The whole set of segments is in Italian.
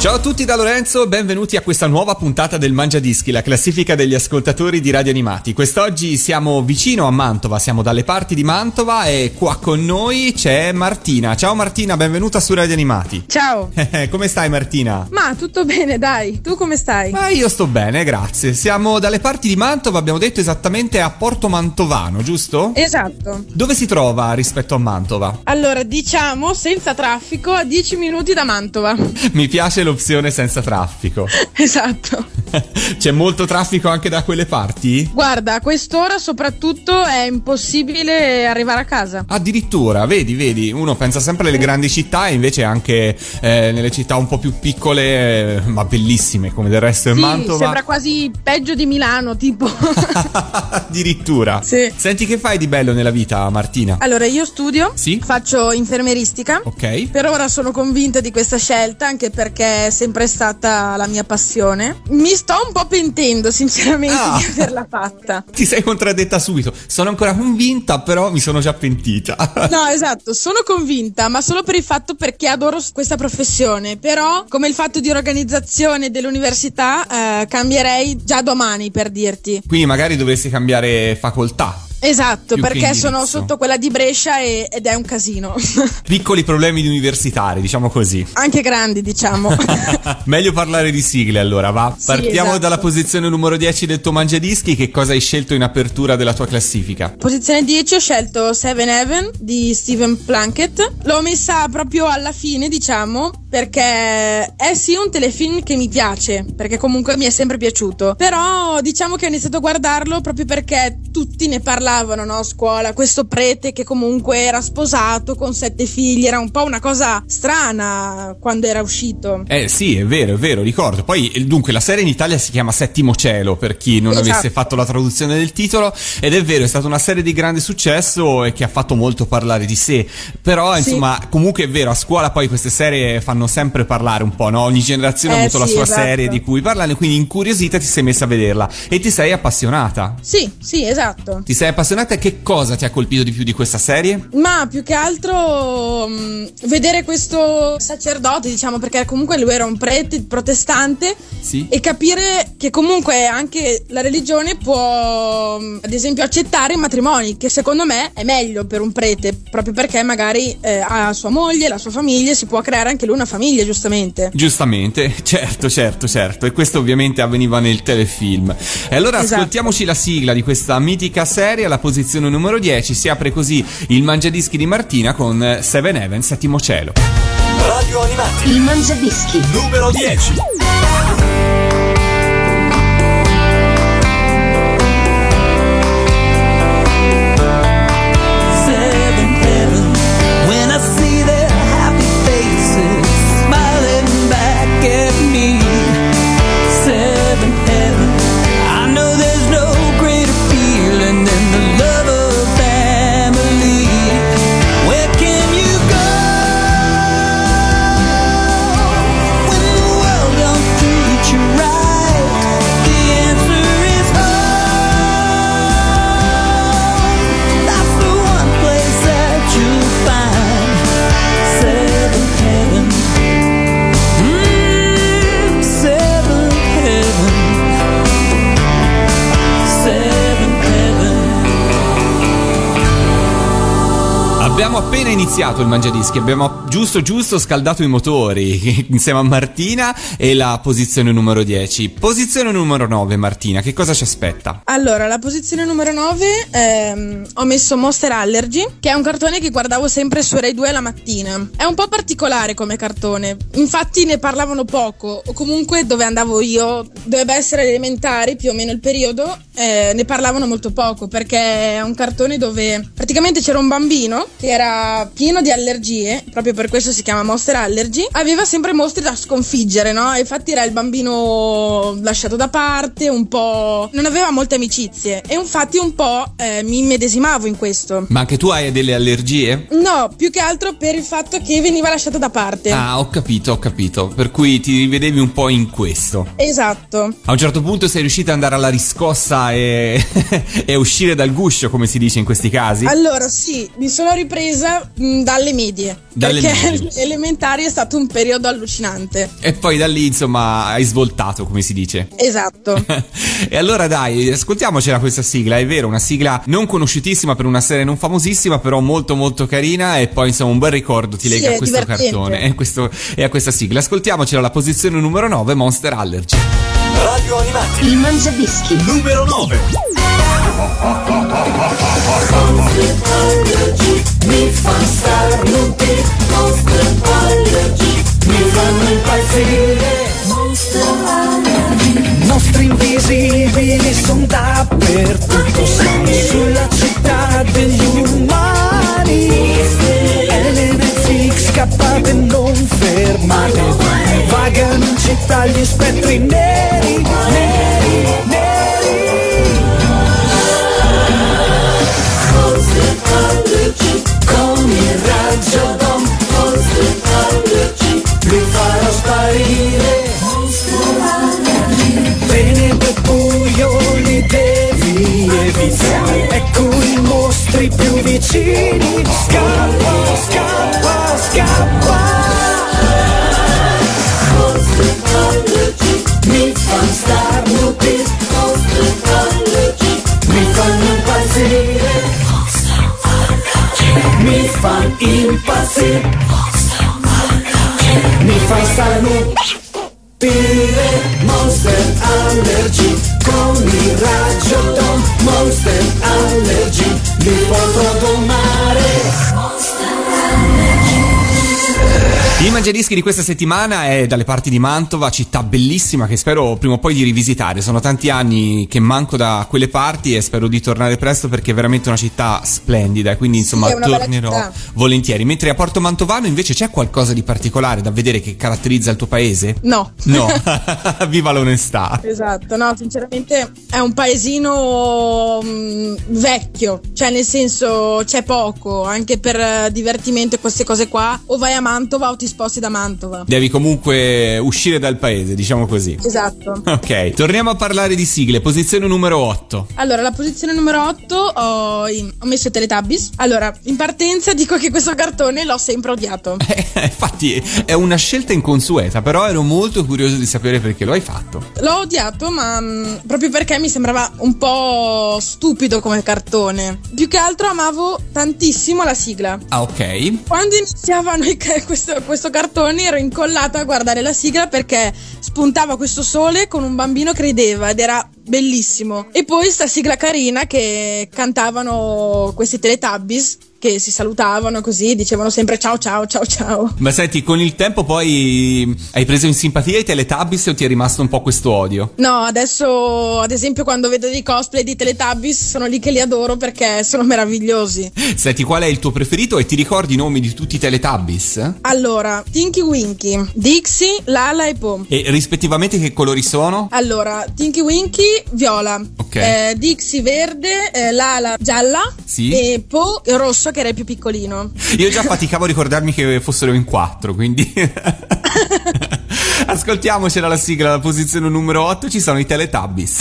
Ciao a tutti da Lorenzo, benvenuti a questa nuova puntata del Mangia Dischi, la classifica degli ascoltatori di Radio Animati. Quest'oggi siamo vicino a Mantova, siamo dalle parti di Mantova e qua con noi c'è Martina. Ciao Martina, benvenuta su Radio Animati. Ciao. come stai Martina? Ma tutto bene, dai. Tu come stai? Ma io sto bene, grazie. Siamo dalle parti di Mantova, abbiamo detto esattamente a Porto Mantovano, giusto? Esatto. Dove si trova rispetto a Mantova? Allora, diciamo senza traffico a 10 minuti da Mantova. Mi piace l'opzione senza traffico. Esatto. C'è molto traffico anche da quelle parti? Guarda, a quest'ora soprattutto è impossibile arrivare a casa. Addirittura, vedi, vedi, uno pensa sempre alle grandi città e invece anche eh, nelle città un po' più piccole, eh, ma bellissime come del resto sì, in Mantova. Sembra quasi peggio di Milano, tipo. Addirittura. Sì. Senti che fai di bello nella vita, Martina? Allora, io studio, Sì. faccio infermeristica. Ok. Per ora sono convinta di questa scelta, anche perché è sempre stata la mia passione. Mi sto un po' pentendo, sinceramente, Ah. di averla fatta. Ti sei contraddetta subito. Sono ancora convinta, però mi sono già pentita. No, esatto, sono convinta, ma solo per il fatto perché adoro questa professione. Però, come il fatto di organizzazione dell'università, eh, cambierei già domani per dirti. Quindi magari dovresti cambiare facoltà. Esatto, perché sono sotto quella di Brescia e- ed è un casino. Piccoli problemi di universitari, diciamo così. Anche grandi, diciamo. Meglio parlare di sigle allora, va. Sì, Partiamo esatto. dalla posizione numero 10 del tuo mangiadischi. Che cosa hai scelto in apertura della tua classifica? Posizione 10 ho scelto Seven Heaven di Steven Plunkett. L'ho messa proprio alla fine, diciamo, perché è sì un telefilm che mi piace, perché comunque mi è sempre piaciuto. Però diciamo che ho iniziato a guardarlo proprio perché tutti ne parlavano, no? A scuola. Questo prete che comunque era sposato con sette figli, era un po' una cosa strana quando era uscito. Eh sì, è vero, è vero, ricordo. Poi dunque la serie in Italia si chiama Settimo Cielo per chi non Esatto. avesse fatto la traduzione del titolo ed è vero, è stata una serie di grande successo e che ha fatto molto parlare di sé. Però Sì. insomma, comunque è vero, a scuola poi queste serie fanno sempre parlare un po', no? Ogni generazione ha Eh avuto la sì, sua esatto. serie di cui parlare, quindi incuriosita ti sei messa a vederla e ti sei appassionata. Sì, sì, esatto. Ti sei appassionata e che cosa ti ha colpito di più di questa serie? Ma più che altro mh, vedere questo sacerdote, diciamo, perché comunque lui era un prete protestante Sì. e capire che comunque anche la religione può, mh, ad esempio, accettare i matrimoni, che secondo me è meglio per un prete, proprio perché magari eh, ha sua moglie, la sua famiglia, si può creare anche lui una famiglia, giustamente. Giustamente, certo, certo, certo. E questo ovviamente avveniva nel telefilm. E allora Esatto. ascoltiamoci la sigla di questa mitica serie, alla posizione numero 10. Si apre così il mangiadischi di Martina con Seven Heaven, Settimo Cielo. Radio Animati. Il Mangiadischi. Numero 10. Iniziato il mangiadischi, abbiamo giusto giusto scaldato i motori insieme a Martina e la posizione numero 10. Posizione numero 9, Martina, che cosa ci aspetta? Allora, la posizione numero 9 ehm, ho messo Monster Allergy, che è un cartone che guardavo sempre su Rai 2 la mattina. È un po' particolare come cartone, infatti ne parlavano poco, o comunque dove andavo io, dovrebbe essere elementari più o meno il periodo, eh, ne parlavano molto poco, perché è un cartone dove praticamente c'era un bambino che era pieno di allergie, proprio per questo si chiama Monster Allergy, aveva sempre mostri da sconfiggere, no? Infatti era il bambino lasciato da parte, un po'... non aveva molte amicizie e infatti un po' eh, mi immedesimavo in questo. Ma anche tu hai delle allergie? No, più che altro per il fatto che veniva lasciato da parte. Ah, ho capito, ho capito. Per cui ti rivedevi un po' in questo. Esatto. A un certo punto sei riuscita ad andare alla riscossa e, e uscire dal guscio, come si dice in questi casi? Allora, sì, mi sono ripresa mh, dalle medie. Dalle perché medie. elementari è stato un periodo allucinante. E poi da lì, insomma, hai svoltato, come si dice. Esatto. e allora dai, ascoltiamocela questa sigla, è vero, una sigla non conosciutissima per una serie non famosissima, però molto molto carina e poi insomma un bel ricordo ti Sì, lega a questo divertente. cartone e, questo- e a questa sigla. Ascoltiamocela alla posizione numero 9, Monster Allergy. Radio Animati. Il Mangiadischi. Numero 9. Mi fa starnuti, Monster Allergy Mostri invisibili sono dappertutto. Siamo sulla città degli umani. Elene scappate non fermate. Vagano in città gli spettri più vicini. Scappa, scappa, scappa. Allergy Mi fanno starnuti Monster Allergy Mi fanno impazzire. Mi fan impazzire. Mi fai starnutire Monster Allergy Con il raggio don't Il Mangiadischi di questa settimana è dalle parti di Mantova, città bellissima che spero prima o poi di rivisitare. Sono tanti anni che manco da quelle parti e spero di tornare presto perché è veramente una città splendida e quindi insomma bella tornerò volentieri. Mentre a Porto Mantovano invece c'è qualcosa di particolare da vedere che caratterizza il tuo paese? No. No, viva l'onestà. Esatto, no, sinceramente è un paesino mm, vecchio, cioè nel senso c'è poco, anche per eh, divertimento e queste cose qua, o vai a Mantova o ti sposti da Mantova. Devi comunque uscire dal paese, diciamo così. Esatto. Ok, torniamo a parlare di sigle, posizione numero 8. Allora, la posizione numero 8 ho, ho messo Teletubbies. Allora, in partenza dico che questo cartone l'ho sempre odiato. Eh, Infatti è una scelta inconsueta, però ero molto curioso di sapere perché lo hai fatto. L'ho odiato, ma mm, proprio perché mi sembrava un po' stupido come cartone. Più che altro amavo tantissimo la sigla. Ah, ok. Quando iniziavano i ca- questo, questo cartone ero incollata a guardare la sigla perché spuntava questo sole con un bambino che rideva ed era bellissimo. E poi sta sigla carina che cantavano questi Teletubbies che si salutavano così, dicevano sempre ciao ciao ciao ciao. Ma senti, con il tempo poi hai preso in simpatia i Teletubbies o ti è rimasto un po' questo odio? No, adesso ad esempio quando vedo dei cosplay di Teletubbies sono lì che li adoro perché sono meravigliosi. Senti, qual è il tuo preferito e ti ricordi i nomi di tutti i Teletubbies? Allora, Tinky Winky, Dixie, Lala e Po. E rispettivamente che colori sono? Allora, Tinky Winky viola, Ok. eh, Dixie verde, eh, Lala gialla Sì. e Po rosso che era il più piccolino. Io già faticavo a ricordarmi che fossero in quattro, quindi... Ascoltiamocela la sigla, alla posizione numero 8 ci sono i Teletubbies.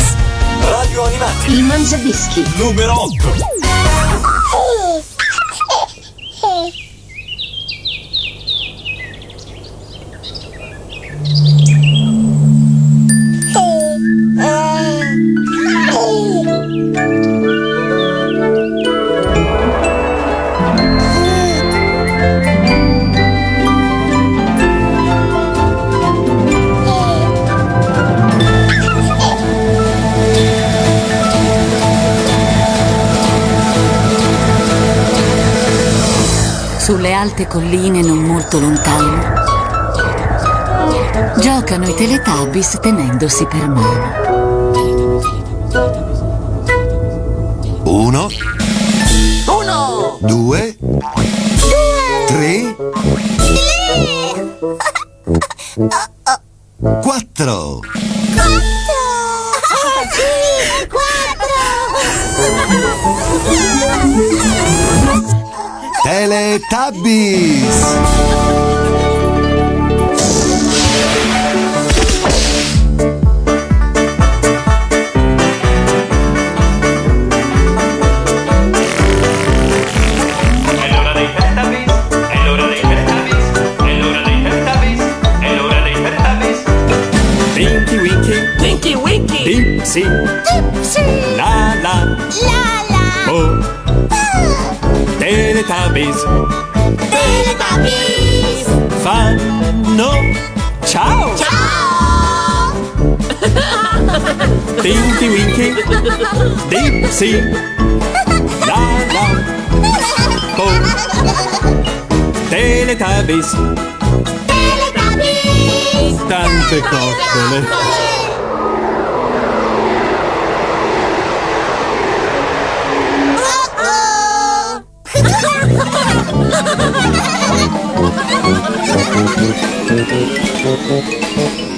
Radio Animati. Il Mangiadischi. Numero 8. sulle alte colline non molto lontane Giocano i Teletubbies tenendosi per mano. Uno. Uno. Due. Due. Tre. Tre. Oh, Teletubbies. Tinky Winky, Winky Winky Dipsy, Dipsy La La, La la. Oh, Teletubbies. Teletubbies. Fanno ciao! Ciao. Tinky Winky, Dipsy, La La, Oh, Teletubbies, Teletubbies. Tante coccole.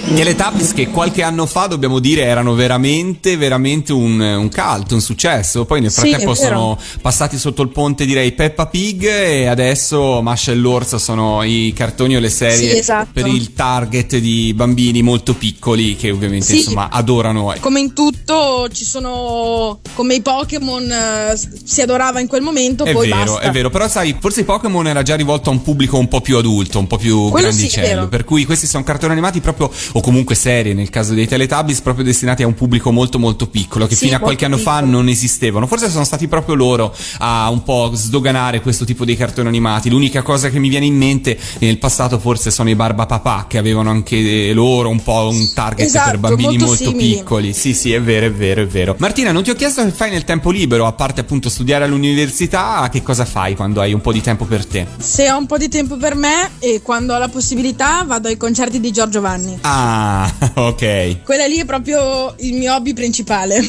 Gli Teletubbies che qualche anno fa, dobbiamo dire, erano veramente, veramente un, un cult, un successo. Poi nel Sì, frattempo vero. sono passati sotto il ponte, direi, Peppa Pig e adesso Masha e l'Orso sono i cartoni o le serie Sì, esatto. per il target di bambini molto piccoli che ovviamente Sì. insomma adorano. Come in tutto ci sono come i Pokémon eh, si adorava in quel momento, È poi vero, basta. è vero, però sai, forse Pokémon era già rivolto a un pubblico un po' più adulto, un po' più Quello sì, grandicello. Per cui questi sono cartoni animati proprio, o comunque serie nel caso dei Teletubbies, proprio destinati a un pubblico molto molto piccolo, che Sì, fino a qualche anno fa piccolo. non esistevano. Forse sono stati proprio loro a un po' sdoganare questo tipo di cartoni animati. L'unica cosa che mi viene in mente nel passato forse sono i Barbapapà, che avevano anche loro un po' un target Esatto, per bambini molto molto piccoli. Sì, sì, è vero, è vero, è vero. Martina, non ti ho chiesto che fai nel tempo libero, a parte appunto studiare all'università, che cosa fai quando hai un po' di tempo per te? Se ho un po' di tempo per me e quando ho la possibilità vado ai concerti di Giorgio Vanni. Ah, ok. Quella lì è proprio il mio hobby principale.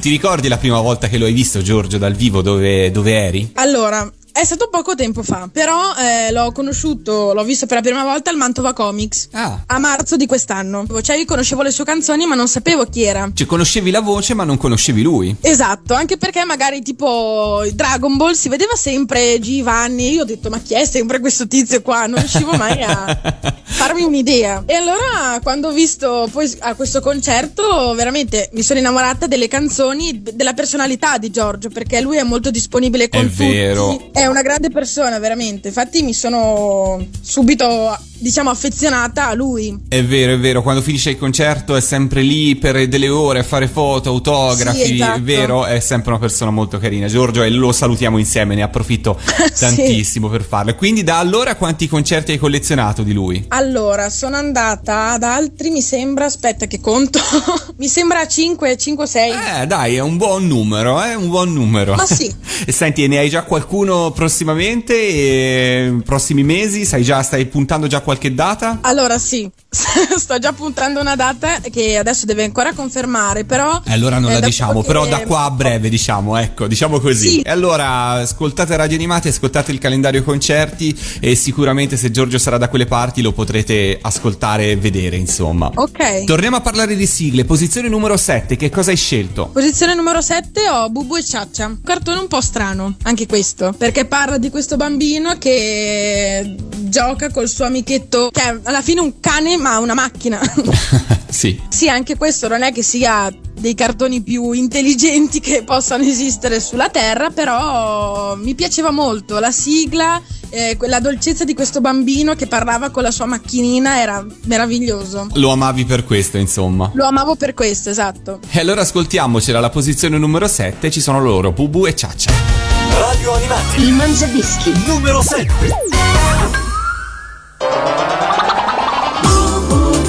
Ti ricordi la prima volta che lo hai visto, Giorgio, dal vivo, dove, dove eri? allora, è stato poco tempo fa, però eh, l'ho conosciuto, l'ho visto per la prima volta al Mantova Comics. Ah. A marzo di quest'anno. Cioè, io conoscevo le sue canzoni, ma non sapevo chi era. Cioè, conoscevi la voce, ma non conoscevi lui. Esatto, anche perché magari tipo Dragon Ball si vedeva sempre Giovanni io ho detto ma chi è sempre questo tizio qua? Non riuscivo mai a farmi un'idea. E allora quando ho visto poi a questo concerto veramente mi sono innamorata delle canzoni, della personalità di Giorgio perché lui è molto disponibile con È tutti. vero. È una grande persona veramente, infatti mi sono subito diciamo affezionata a lui. È vero, è vero, quando finisce il concerto è sempre lì per delle ore a fare foto, autografi, Sì, esatto. è vero, è sempre una persona molto carina. Giorgio e lo salutiamo insieme, ne approfitto Sì. tantissimo per farlo. Quindi da allora quanti concerti hai collezionato di lui? Allora, sono andata ad altri, mi sembra, aspetta che conto, mi sembra 5, 5 6. Eh, dai, è un buon numero, è un buon numero. Ma sì. e senti, ne hai già qualcuno prossimamente? E prossimi mesi? Sai già, stai puntando già qualche data? Allora sì, sto già puntando una data che adesso deve ancora confermare, però... E allora non eh, la diciamo, quello però che- da qua a breve diciamo, ecco, diciamo così. Sì. E allora ascoltate Radio Animati, ascoltate il calendario concerti e sicuramente se Giorgio sarà da quelle parti lo potrete ascoltare e vedere, insomma. Ok. Torniamo a parlare di sigle, posizione numero 7, che cosa hai scelto? Posizione numero 7 ho Bubu e Ciaccia, un cartone un po' strano, anche questo, perché parla di questo bambino che gioca col suo amichetto, che è alla fine un cane ma una macchina. sì. Sì, anche questo non è che sia dei cartoni più intelligenti che possano esistere sulla Terra, però mi piaceva molto la sigla, eh, quella dolcezza di questo bambino che parlava con la sua macchinina era meraviglioso. Lo amavi per questo, insomma. Lo amavo per questo, esatto. E allora ascoltiamocela, la posizione numero 7 ci sono loro, Bubu e Ciaccia. Radio Animati Il mangiadischi. numero 7.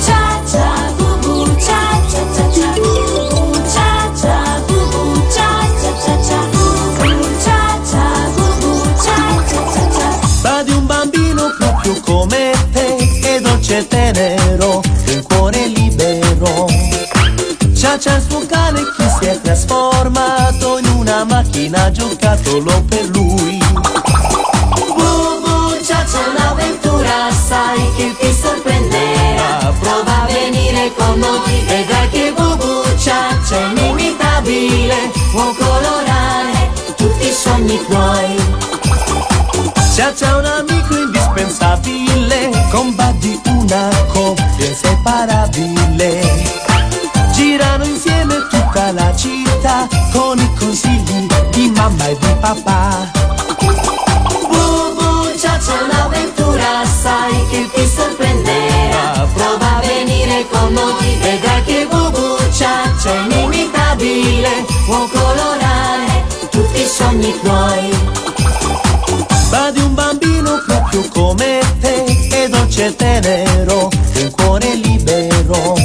Cha cha boo boo cha cha cha cha boo cha cha boo boo cha cha cha cha boo cha cha boo boo cha cha cha cha Ma di un bambino proprio come te, che dolce e tenero, Suo cane che si è trasformato in una macchina giocattolo per lui. cha cha un'avventura sai che ti sorprenderà. Prova a venire con noi, vedrai che Bubu Ciaccia è inimitabile, può colorare tutti i sogni tuoi. C'è c'è un amico indispensabile, Buddy una coppia inseparabile. Girano insieme tutta la città, con i consigli di mamma e di papà. Bubu Ciaccia è un'avventura, sai che ti sorprenderà. Prova a venire con noi, vedrai che Bubu Ciaccia è inimitabile, può colorare tutti i sogni tuoi. Buddy un bambino proprio come te, è dolce e tenero, un cuore libero.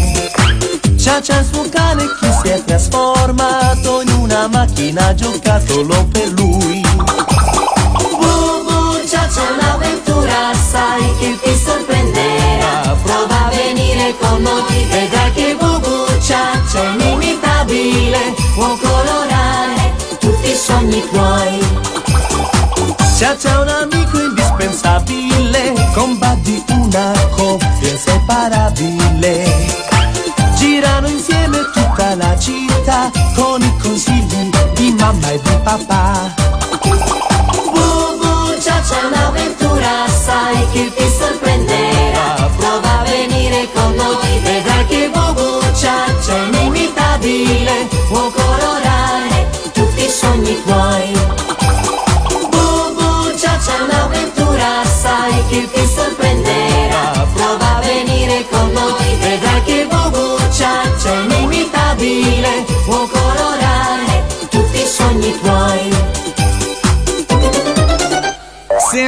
C'ha c'ha il suo cane che si è trasformato in una macchina giocattolo per lui. Bubu Ciaccia è un'avventura, sai che ti sorprenderà. Prova a venire con noi, vedrai che Bubu Ciaccia è inimitabile, può colorare tutti i sogni tuoi. C'ha c'è un amico indispensabile, Buddy una coppia inseparabile. Girano insieme tutta la città, con i consigli di mamma e di papà. Bubu Ciaccia è un'avventura, sai che ti sorprenderà. Prova a venire con noi, vedrai che Bubu Ciaccia è inimitabile,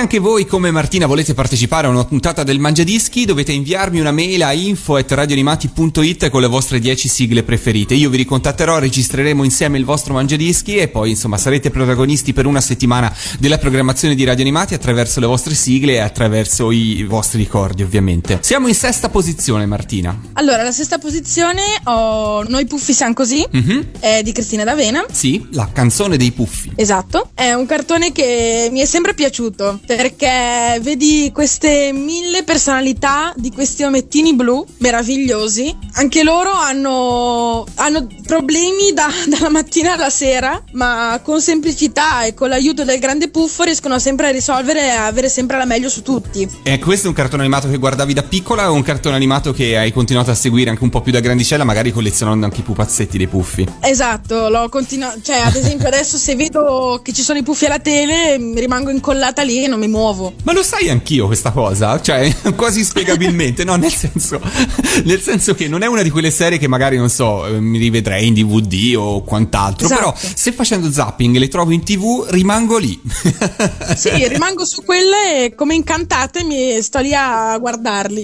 anche voi come Martina volete partecipare a una puntata del Mangiadischi dovete inviarmi una mail a info.radioanimati.it con le vostre 10 sigle preferite. Io vi ricontatterò, registreremo insieme il vostro Mangiadischi e poi insomma sarete protagonisti per una settimana della programmazione di Radio Animati attraverso le vostre sigle e attraverso i vostri ricordi ovviamente. Siamo in sesta posizione Martina. Allora, la sesta posizione ho Noi puffi siamo così, Mhm. è di Cristina D'Avena. Sì, la canzone dei puffi. Esatto, è un cartone che mi è sempre piaciuto perché vedi queste mille personalità di questi omettini blu meravigliosi. Anche loro hanno, hanno problemi da- dalla mattina alla sera, ma con semplicità e con l'aiuto del grande puffo riescono sempre a risolvere e a avere sempre la meglio su tutti. E questo è un cartone animato che guardavi da piccola o un cartone animato che hai continuato a seguire anche un po' più da grandicella, magari collezionando anche i pupazzetti dei puffi? Esatto, l'ho continuato. Cioè, ad esempio, adesso se vedo che ci sono i puffi alla tele, mi rimango incollata lì e non mi muovo. Ma lo sai anch'io questa cosa? Cioè, quasi spiegabilmente, no? Nel senso, nel senso che non è una di quelle serie che magari, non so, eh, mi rivedrei in DVD o quant'altro. Esatto. Però, se facendo zapping le trovo in TV, rimango lì. Sì, rimango su quelle e come incantata mi sto lì a guardarli.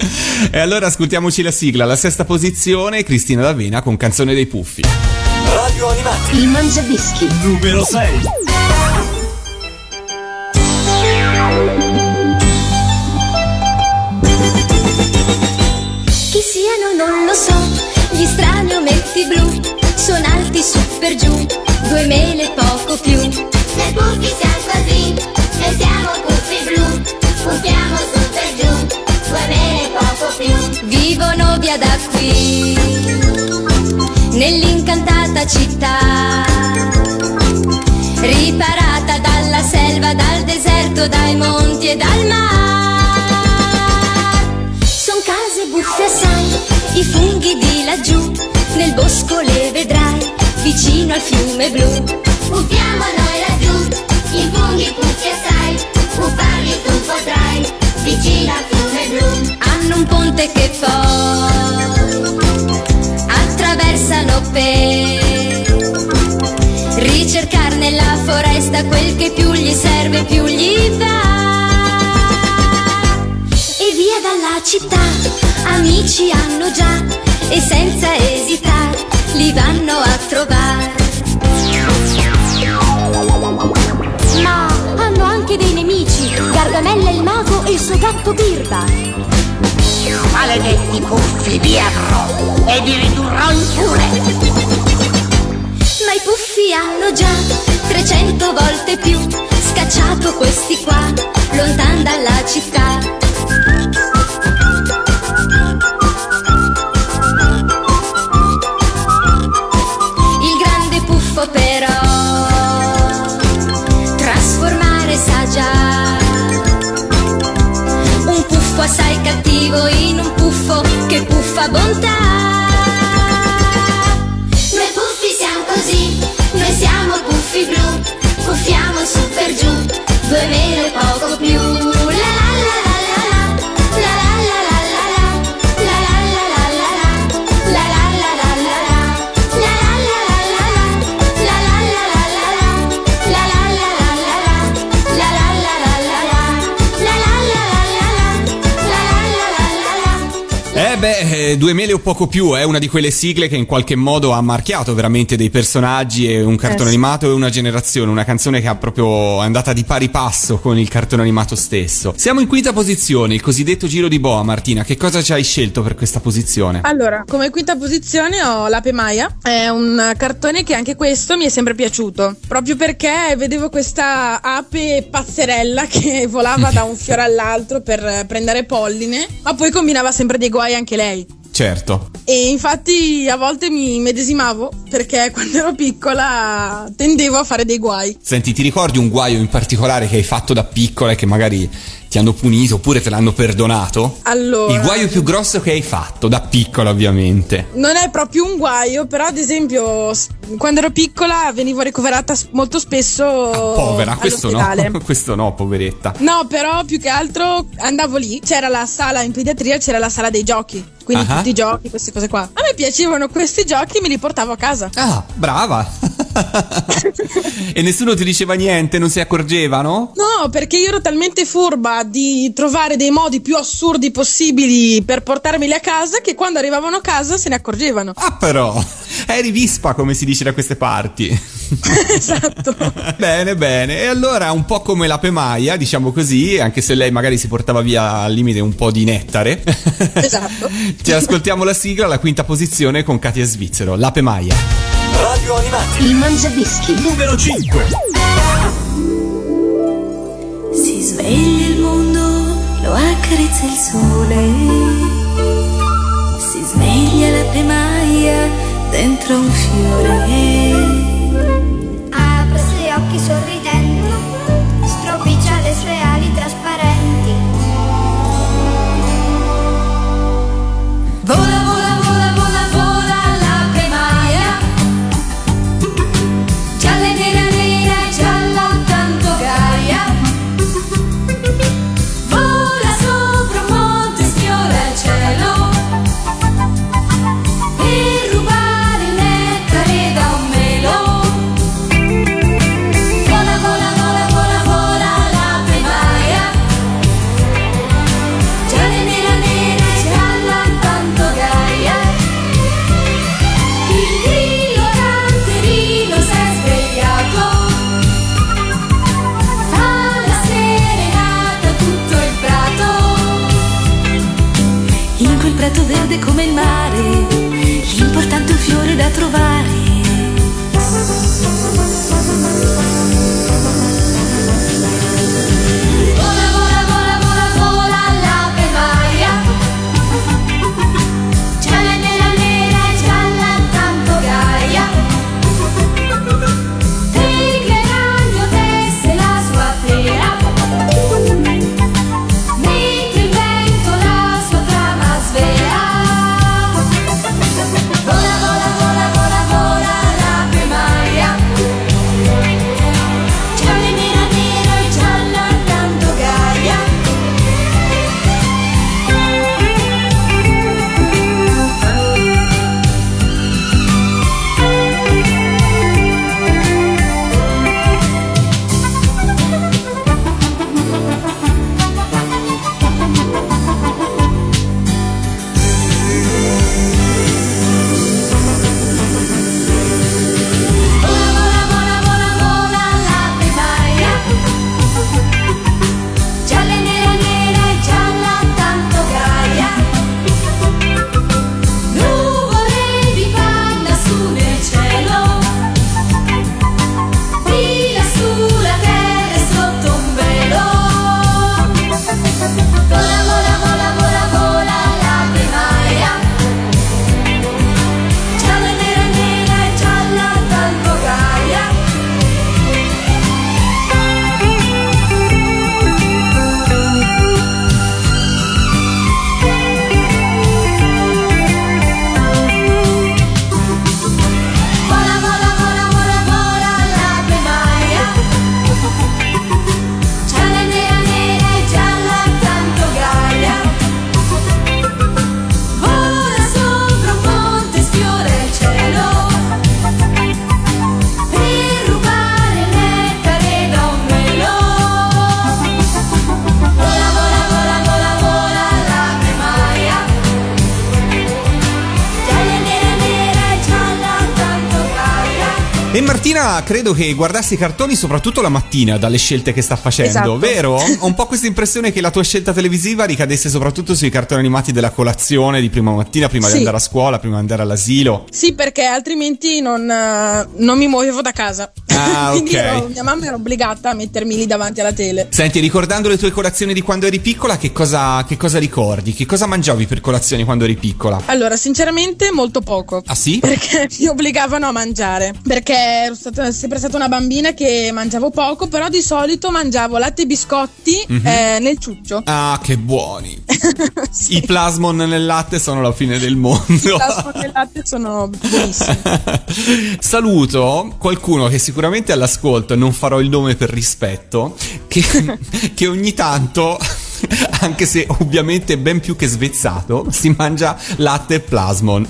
e allora ascoltiamoci la sigla, la sesta posizione, Cristina D'Avena con Canzone dei Puffi. Radio Animati. Il Mangiadischi. Numero 6. Chi siano non lo so, gli strani ometti blu sono alti su per giù, due mele poco più. Se puffi siamo così, noi siamo puffi blu, puffiamo su per giù, due mele poco più. Vivono via da qui, nell'incantata città, dalla selva, dal deserto, dai monti e dal mar. Son case buffe assai, i funghi di laggiù, nel bosco le vedrai, vicino al fiume blu. Puffiamo noi laggiù, i funghi puffi assai, puffarli tu potrai, vicino al fiume blu. hanno un ponte che poi attraversano per ricercare nella foresta quel che più gli serve, più gli va. E via dalla città, amici hanno già, e senza esitare li vanno a trovare. Ma hanno anche dei nemici, Gargamella il mago e il suo gatto Birba. Maledetti puffi, vi avrò e vi ridurrò in pure. Ma i puffi hanno già 300 volte più scacciato questi qua, lontan dalla città. Il grande puffo però trasformare sa già un puffo assai cattivo in un puffo che puffa bontà. super giù 2000 eh, Due mele o poco più è una di quelle sigle che in qualche modo ha marchiato veramente dei personaggi e un cartone Eh animato e una generazione, una canzone che ha proprio è andata di pari passo con il cartone animato stesso. Siamo in quinta posizione, il cosiddetto giro di boa, Martina, che cosa ci hai scelto per questa posizione? Allora, come quinta posizione ho l'Ape Maia. È un cartone che anche questo mi è sempre piaciuto. Proprio perché vedevo questa ape pazzerella che volava da un fiore all'altro per prendere polline, ma poi combinava sempre dei guai anche lei. Certo. E infatti a volte mi medesimavo perché quando ero piccola tendevo a fare dei guai. Senti, ti ricordi un guaio in particolare che hai fatto da piccola e che magari ti hanno punito oppure te l'hanno perdonato? Allora, Il guaio più grosso che hai fatto, da piccola ovviamente. non è proprio un guaio, però ad esempio quando ero piccola venivo ricoverata molto spesso Povera, questo no, questo no, poveretta. No, però più che altro andavo lì, c'era la sala in pediatria, c'era la sala dei giochi. Quindi Ah. tutti i giochi, queste cose qua. A me piacevano questi giochi e me li portavo a casa. Ah, brava. e nessuno ti diceva niente, non si accorgevano? No, perché io ero talmente furba di trovare dei modi più assurdi possibili per portarmeli a casa che quando arrivavano a casa se ne accorgevano. Ah, però, eri vispa come si dice da queste parti. esatto. bene, bene. E allora, un po' come la Pemaia, diciamo così, anche se lei magari si portava via al limite un po' di nettare. Esatto. Ci ascoltiamo la sigla, la quinta posizione con Katia Svizzero, la Pemaia. Radio Animati. Il mangiadischi. Numero 5. Si sveglia il mondo, lo accarezza il sole. Si sveglia la pemaia dentro un fiore. Martina credo che guardassi i cartoni soprattutto la mattina dalle scelte che sta facendo, Esatto. vero? Ho un po' questa impressione che la tua scelta televisiva ricadesse soprattutto sui cartoni animati della colazione di prima mattina, prima di Sì. andare a scuola, prima di andare all'asilo. Sì, perché altrimenti non, eh, non mi muovevo da casa. Ah, Quindi ok. ero- mia mamma era obbligata a mettermi lì davanti alla tele. Senti, ricordando le tue colazioni di quando eri piccola, che cosa, che cosa ricordi? Che cosa mangiavi per colazioni quando eri piccola? Allora, sinceramente, molto poco. Ah sì? Perché mi obbligavano a mangiare. Perché ero stata- sempre stata una bambina che mangiavo poco, però di solito mangiavo latte e biscotti Mhm. eh, nel ciuccio. Ah, che buoni! Sì. I plasmon nel latte sono la fine del mondo. I plasma del latte sono buonissimi. Saluto qualcuno che sicuramente all'ascolto, non farò il nome per rispetto, che, che ogni tanto, anche se ovviamente ben più che svezzato, si mangia latte e plasmon.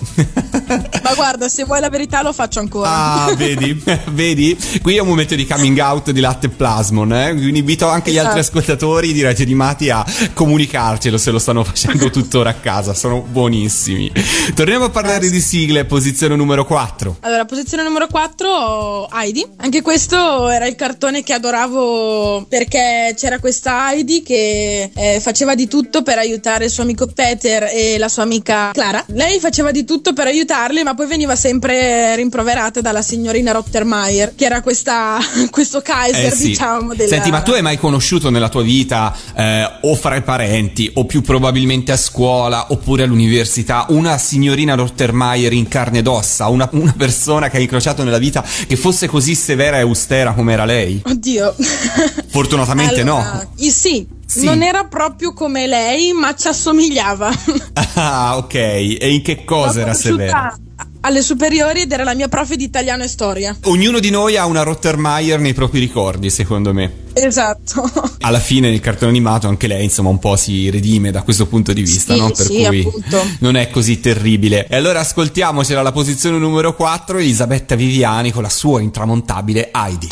Ma guarda, se vuoi la verità lo faccio ancora. Ah, vedi, vedi? Qui è un momento di coming out di latte e plasmon, eh? Quindi invito anche gli altri Esatto. ascoltatori di Radio Animati a comunicarcelo se lo stanno facendo tuttora a casa, sono buonissimi. Torniamo a parlare di sigle, posizione numero 4. Allora, posizione numero 4, Heidi. Anche questo era il cartone che adoravo perché c'era questa Heidi che eh, faceva di tutto per aiutare il suo amico Peter e la sua amica Clara. Lei faceva di tutto per aiutarli, ma poi veniva sempre rimproverata dalla signorina Rottermeier, che era questa, questo Kaiser, Eh sì. diciamo, della... Senti, ma tu hai mai conosciuto nella tua vita, eh, o fra i parenti, o più probabilmente a scuola, oppure all'università, una signorina Rottermeier in carne ed ossa, una, una persona che hai incrociato nella vita che fosse così severa e austera come era lei? Oddio. Fortunatamente Allora, no. sì, Sì. non era proprio come lei, ma ci assomigliava. Ah, ok. E in che cosa era severa? Alle superiori ed era la mia prof di italiano e storia. Ognuno di noi ha una Rottermeier nei propri ricordi, secondo me. Esatto. Alla fine nel cartone animato anche lei insomma un po' si redime da questo punto di vista, Sì, no? Per sì, cui appunto. non è così terribile. E allora ascoltiamocela alla posizione numero 4 Elisabetta Viviani con la sua intramontabile Heidi.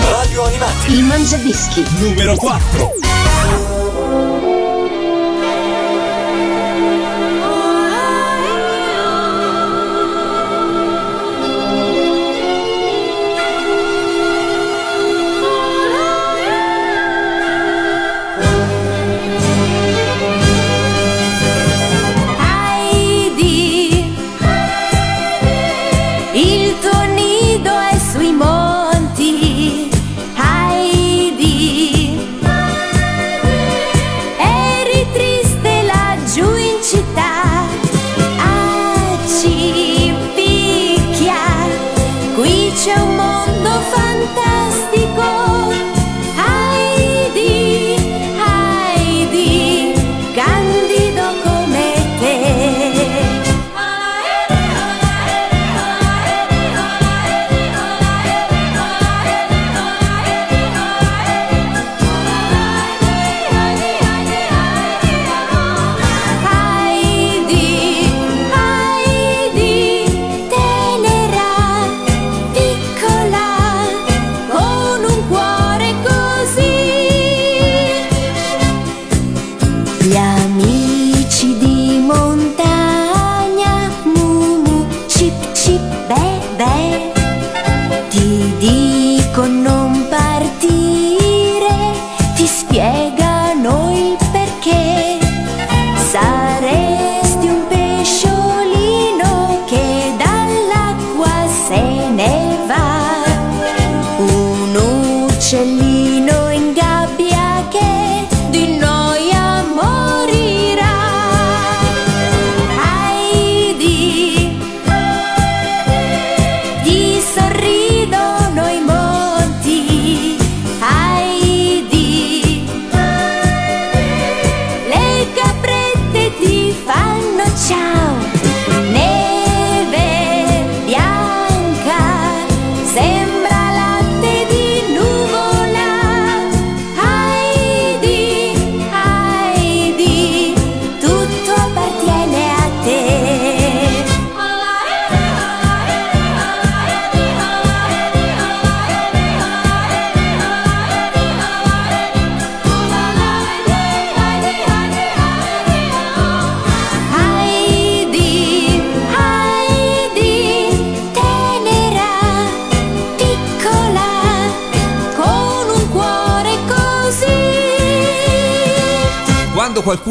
Radio Animati Il Mangiadischi. numero 4. Heidi,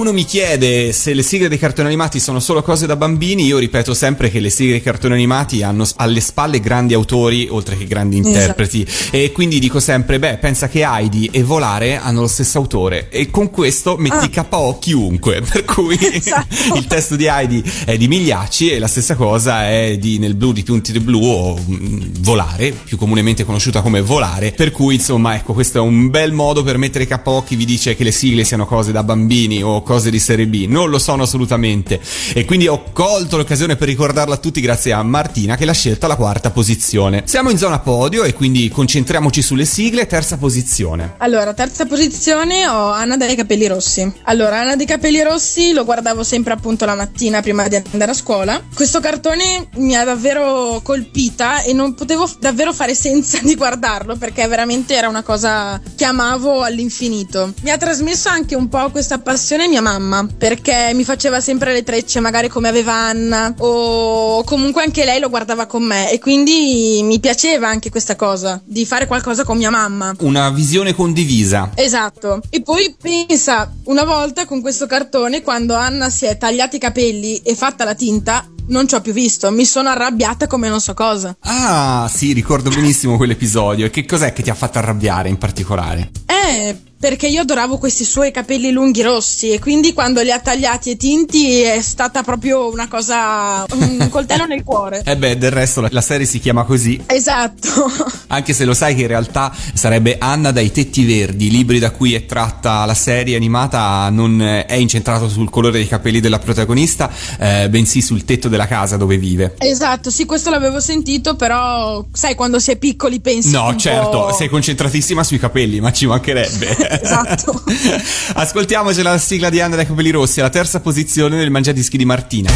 qualcuno mi chiede se le sigle dei cartoni animati sono solo cose da bambini, io ripeto sempre che le sigle dei cartoni animati hanno alle spalle grandi autori oltre che grandi interpreti. E quindi dico sempre, beh, pensa che Heidi e Volare hanno lo stesso autore. E con questo metti KO chiunque. Per cui Esatto. il testo di Heidi è di Migliacci e la stessa cosa è di Nel blu di Tunti de Blu o mm, Volare, più comunemente conosciuta come Volare. Per cui, insomma, ecco, questo è un bel modo per mettere KO chi vi dice che le sigle siano cose da bambini o cose di serie B. Non lo sono assolutamente. E quindi ho colto l'occasione per ricordarlo a tutti grazie a Martina che l'ha scelta alla quarta posizione. Siamo in zona podio e quindi concentriamoci sulle sigle. Terza posizione. Allora, terza posizione ho Anna dai capelli rossi. Allora, Anna dei capelli rossi lo guardavo sempre appunto la mattina prima di andare a scuola. Questo cartone mi ha davvero colpita e non potevo davvero fare senza di guardarlo perché veramente era una cosa che amavo all'infinito. Mi ha trasmesso anche un po' questa passione mia mamma perché mi faceva sempre le trecce magari come aveva Anna o comunque anche lei lo guardava con me e quindi mi piaceva anche questa cosa di fare qualcosa con mia mamma. Una visione condivisa. Esatto. E poi pensa, una volta con questo cartone, quando Anna si è tagliati i capelli e fatta la tinta, non ci ho più visto. Mi sono arrabbiata come non so cosa. Ah, sì, ricordo benissimo quell'episodio. E che cos'è che ti ha fatto arrabbiare in particolare? Eh, perché io adoravo questi suoi capelli lunghi rossi e quindi quando li ha tagliati e tinti è stata proprio una cosa. un coltello nel cuore. Eh beh, del resto la, la serie si chiama così, Esatto. anche se lo sai che in realtà sarebbe Anna dai tetti verdi, i libri da cui è tratta la serie animata non eh, è incentrato sul colore dei capelli della protagonista, eh, bensì sul tetto della casa dove vive. Esatto, sì, questo l'avevo sentito, però sai quando si è piccoli pensi. No, certo, sei concentratissima sui capelli, ma ci mancherebbe. Esatto. Ascoltiamoci la sigla di dai capelli rossi, alla terza posizione del mangiadischi di Martina.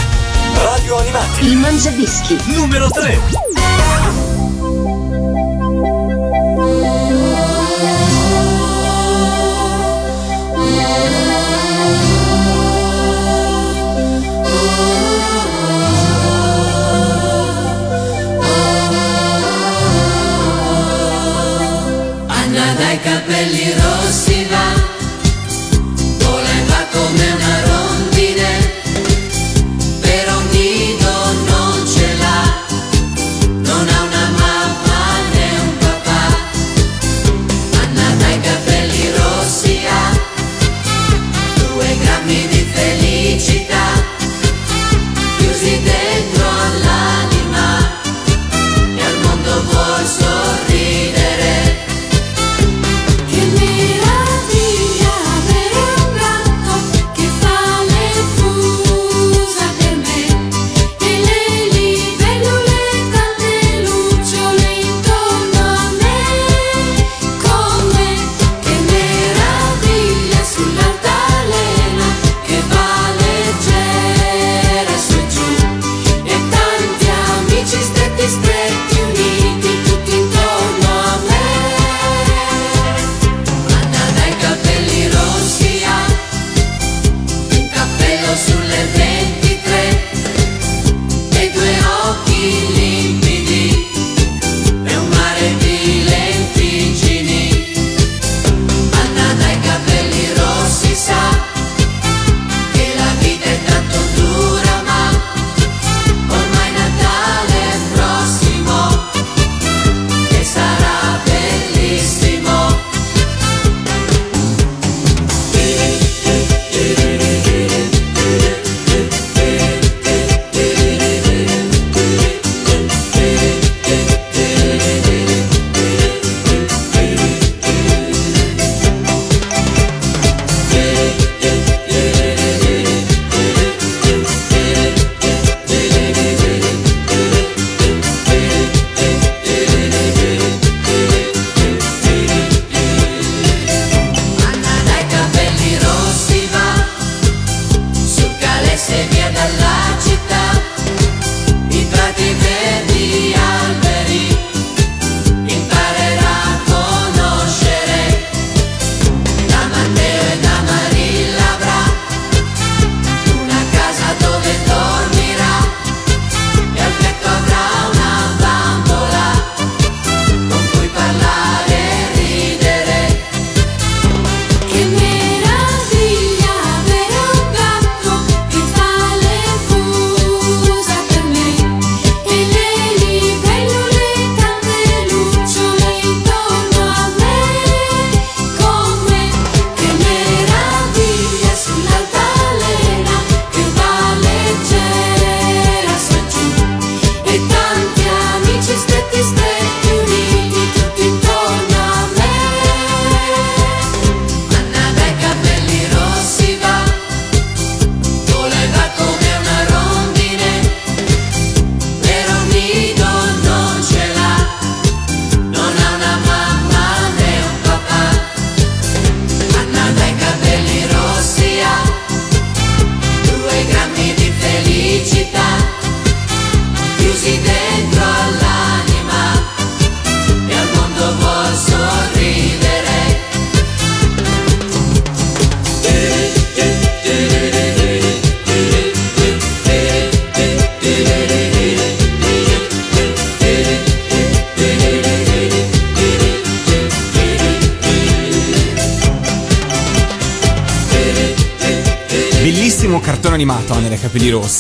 Radio Animati. Il Mangiadischi. Numero 3.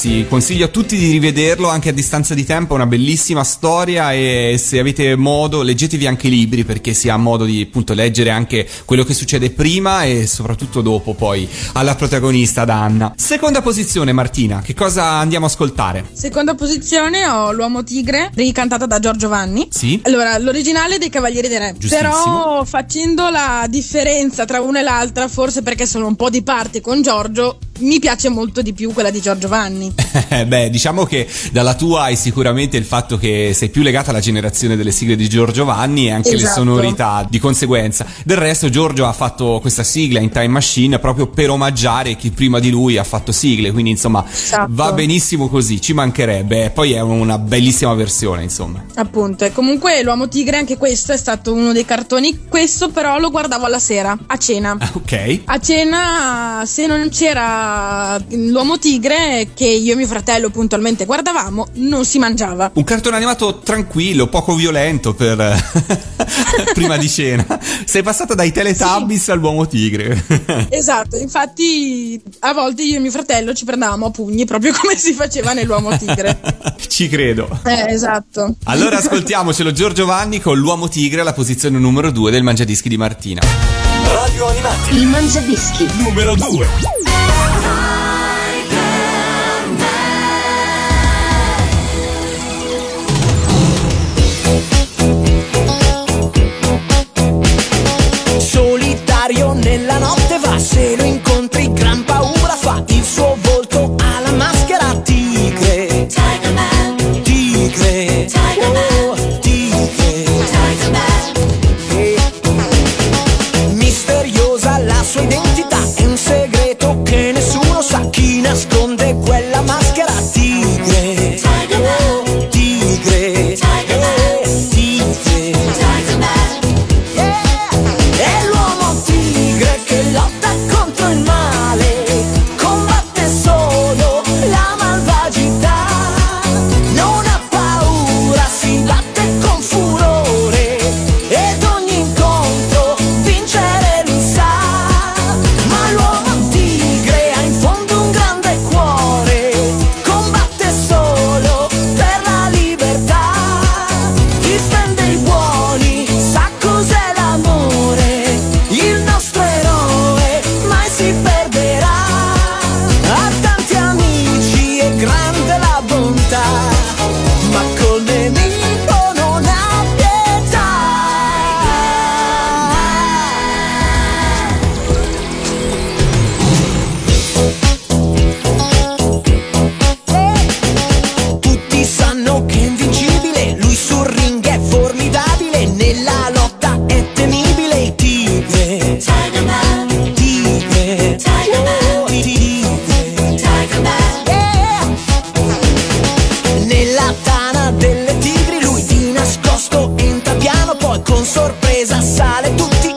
Rossi. Consiglio a tutti di rivederlo anche a distanza di tempo, è una bellissima storia e se avete modo leggetevi anche i libri perché si ha modo di appunto leggere anche quello che succede prima e soprattutto dopo poi alla protagonista ad Anna. Seconda posizione Martina, che cosa andiamo a ascoltare? Seconda posizione ho L'Uomo Tigre, ricantata da Giorgio Vanni. Sì? Allora, l'originale dei Cavalieri dei Re. Però facendo la differenza tra una e l'altra, forse perché sono un po' di parte con Giorgio, mi piace molto di più quella di Giorgio Vanni. Eh, Beh, diciamo che dalla tua hai sicuramente il fatto che sei più legata alla generazione delle sigle di Giorgio Vanni e anche le Esatto. sonorità di conseguenza. Del resto Giorgio ha fatto questa sigla in Time Machine proprio per omaggiare chi prima di lui ha fatto sigle, quindi insomma Esatto. va benissimo così, ci mancherebbe. Poi è una bellissima versione, insomma. Appunto, e comunque l'Uomo Tigre, anche questo è stato uno dei cartoni. Questo però lo guardavo alla sera, a cena. Ah, Ok. A cena, se non c'era l'Uomo Tigre, che io e mio fratello puntualmente guardavamo, non si mangiava. Un cartone animato tranquillo, poco violento per prima di cena. Sei passata dai Teletubbies all'uomo tigre. Esatto, infatti a volte io e mio fratello ci prendevamo a pugni proprio come si faceva nell'Uomo Tigre. Ci credo. Eh, esatto. Allora ascoltiamocelo Giorgio Vanni con l'uomo tigre alla posizione numero 2 del Mangiadischi di Martina. Radio Animati Il mangiadischi. numero 2. Nella notte va, se lo incontri sale tutti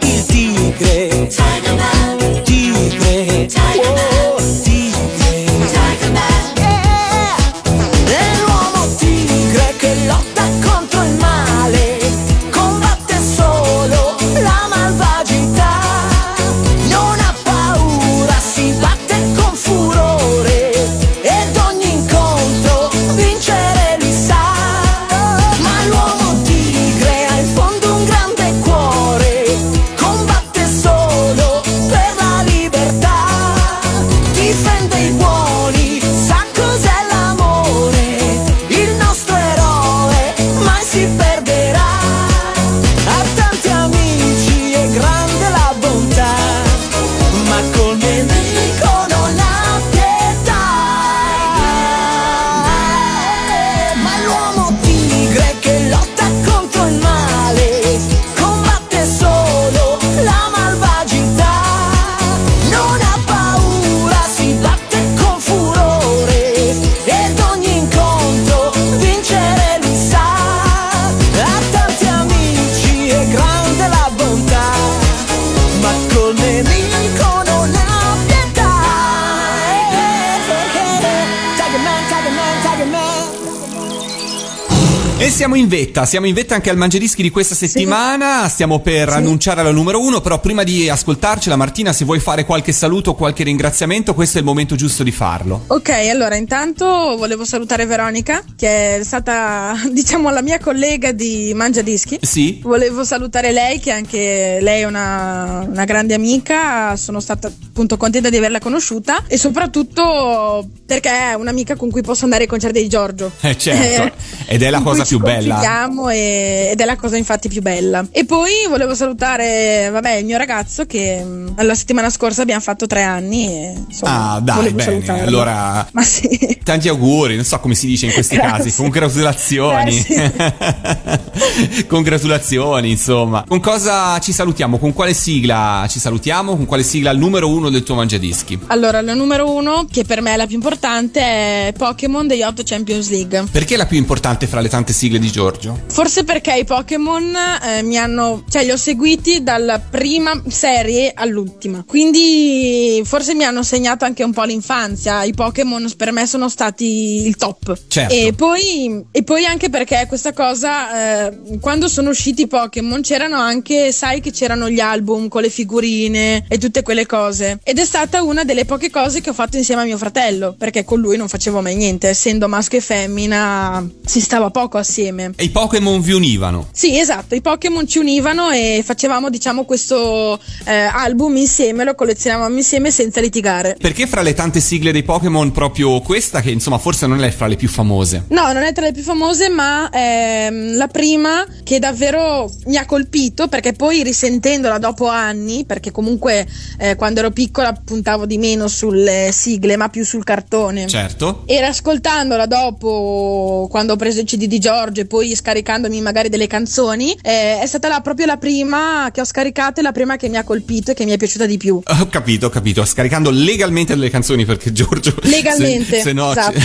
in vetta, siamo in vetta anche al Mangiadischi di questa settimana, stiamo per annunciare la numero uno, però prima di ascoltarcela Martina, se vuoi fare qualche saluto o qualche ringraziamento, questo è il momento giusto di farlo. Ok, allora intanto volevo salutare Veronica, che è stata, diciamo, la mia collega di Mangia Dischi. Sì? Volevo salutare lei, che anche lei è una, una grande amica, sono stata appunto contenta di averla conosciuta e soprattutto perché è un'amica con cui posso andare ai concerti di Giorgio. Eh, certo. Ed è la cosa più bella. Confidiamo e- ed è la cosa infatti più bella. E poi volevo salutare, vabbè, il mio ragazzo che mh, la settimana scorsa abbiamo fatto tre anni e insomma, Ah, dai, bene. salutarlo. Allora, Ma sì. tanti auguri, non so come si dice in questi Grazie. casi. Congratulazioni. Congratulazioni, insomma. Con cosa ci salutiamo? Con quale sigla ci salutiamo? Con quale sigla il numero uno del tuo mangiadischi? Allora, la numero uno, che per me è la più importante, è Pokémon degli 8 Champions League. Perché è la più importante fra le tante sigle di Giorgio? Forse perché i Pokémon eh, mi hanno, cioè li ho seguiti dalla prima serie all'ultima. Quindi forse mi hanno segnato anche un po' l'infanzia. I Pokémon per me sono stati il top. Certo. E poi, e poi anche perché questa cosa, eh, quando sono usciti i Pokémon, c'erano anche, sai che c'erano gli album con le figurine e tutte quelle cose. Ed è stata una delle poche cose che ho fatto insieme a mio fratello, perché con lui non facevo mai niente, essendo maschio e femmina si stava poco assieme. E i Pokémon vi univano. Sì, esatto, i Pokémon ci univano e facevamo, diciamo, questo eh, album insieme, lo collezionavamo insieme senza litigare. Perché fra le tante sigle dei Pokémon proprio questa che insomma forse non è fra le più famose? No, non è tra le più famose, ma è mm, la prima che davvero mi ha colpito perché poi risentendola dopo anni, perché comunque eh, quando ero piccola puntavo di meno sulle sigle, ma più sul cartone. Certo. E ascoltandola dopo, quando ho preso il CD di Giorgio e poi scaricandomi magari delle canzoni, eh, è stata la- proprio la prima che ho scaricato e la prima che mi ha colpito e che mi è piaciuta di più. Ho capito, ho capito. Scaricando legalmente delle canzoni perché Giorgio. Legalmente, se, se no esatto.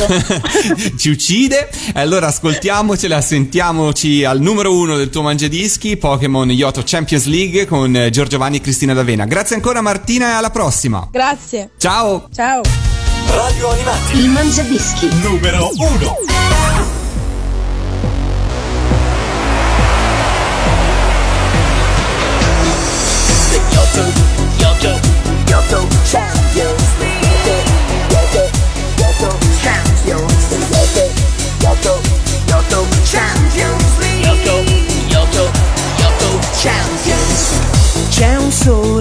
ci, ci uccide. Allora ascoltiamocela, sentiamoci al numero uno del tuo mangiadischi, Pokémon Yoto Champions League con Giorgio Vanni e Cristina D'Avena. Grazie ancora Martina e alla prossima. Grazie. Ciao. Ciao. Radio Animati. Il Mangiadischi. Numero 1. C'è